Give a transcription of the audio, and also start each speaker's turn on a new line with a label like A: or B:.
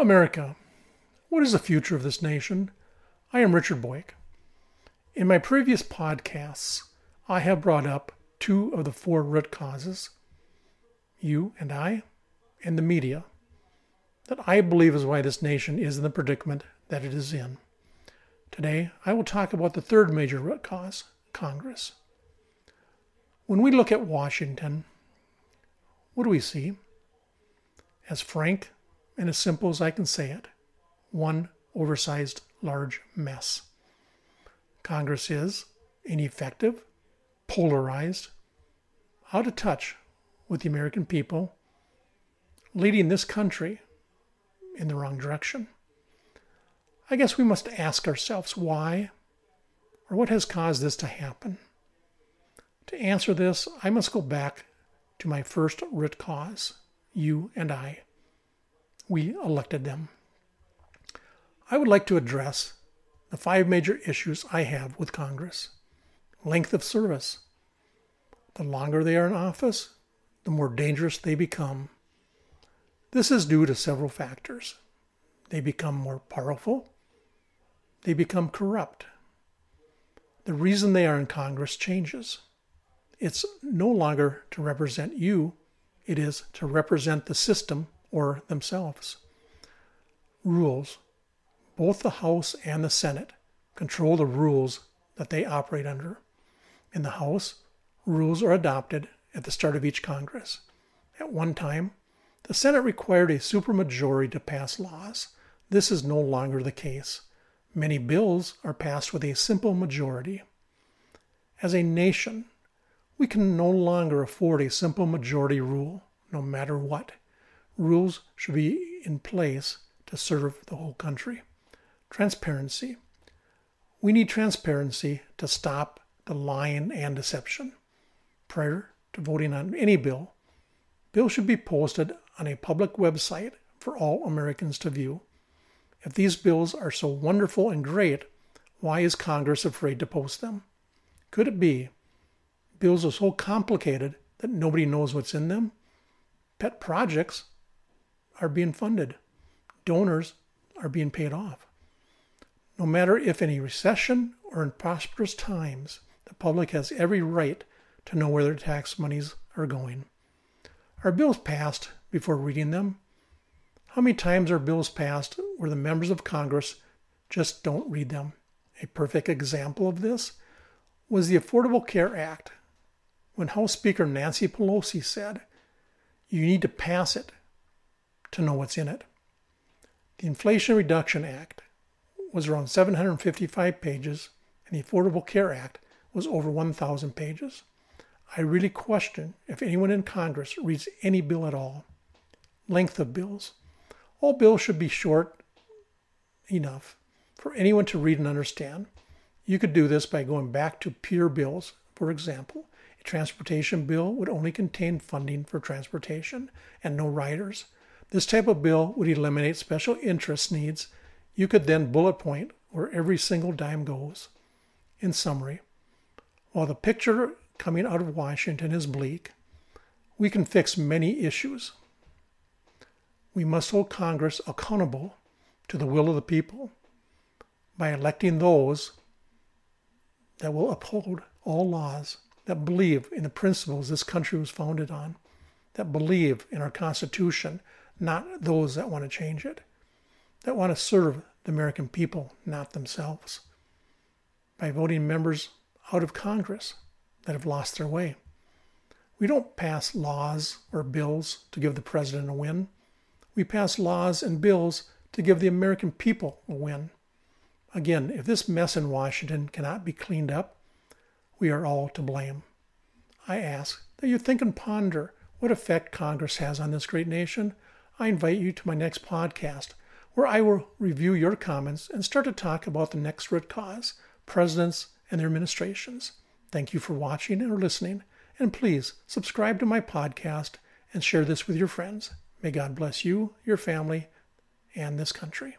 A: America, what is the future of this nation? I am Richard Boyk. In my previous podcasts, I have brought up two of the four root causes you and I, and the media that I believe is why this nation is in the predicament that it is in. Today, I will talk about the third major root cause Congress. When we look at Washington, what do we see? As frank and as simple as I can say it, one oversized large mess. Congress is ineffective, polarized, out of touch with the American people, leading this country in the wrong direction. I guess we must ask ourselves why or what has caused this to happen. To answer this, I must go back to my first root cause you and I. We elected them. I would like to address the five major issues I have with Congress length of service. The longer they are in office, the more dangerous they become. This is due to several factors. They become more powerful, they become corrupt. The reason they are in Congress changes. It's no longer to represent you, it is to represent the system or themselves. Rules. Both the House and the Senate control the rules that they operate under. In the House, rules are adopted at the start of each Congress. At one time, the Senate required a supermajority to pass laws. This is no longer the case. Many bills are passed with a simple majority. As a nation, we can no longer afford a simple majority rule, no matter what. Rules should be in place to serve the whole country. Transparency. We need transparency to stop the lying and deception. Prior to voting on any bill, bills should be posted on a public website for all Americans to view. If these bills are so wonderful and great, why is Congress afraid to post them? Could it be bills are so complicated that nobody knows what's in them? Pet projects are being funded, donors are being paid off. No matter if in a recession or in prosperous times, the public has every right to know where their tax monies are going. Are bills passed before reading them? How many times are bills passed where the members of Congress just don't read them? A perfect example of this was the Affordable Care Act, when House Speaker Nancy Pelosi said, You need to pass it to know what's in it. The Inflation Reduction Act was around 755 pages, and the Affordable Care Act was over 1,000 pages. I really question if anyone in Congress reads any bill at all. Length of bills. All bills should be short enough for anyone to read and understand. You could do this by going back to pure bills. For example, a transportation bill would only contain funding for transportation and no riders. This type of bill would eliminate special interest needs. You could then bullet point where every single dime goes. In summary, while the picture coming out of Washington is bleak, we can fix many issues we must hold Congress accountable to the will of the people by electing those that will uphold all laws, that believe in the principles this country was founded on, that believe in our Constitution, not those that want to change it, that want to serve the American people, not themselves, by voting members out of Congress that have lost their way. We don't pass laws or bills to give the president a win we pass laws and bills to give the American people a win. Again, if this mess in Washington cannot be cleaned up, we are all to blame. I ask that you think and ponder what effect Congress has on this great nation. I invite you to my next podcast, where I will review your comments and start to talk about the next root cause presidents and their administrations. Thank you for watching or listening, and please subscribe to my podcast and share this with your friends. May God bless you, your family, and this country.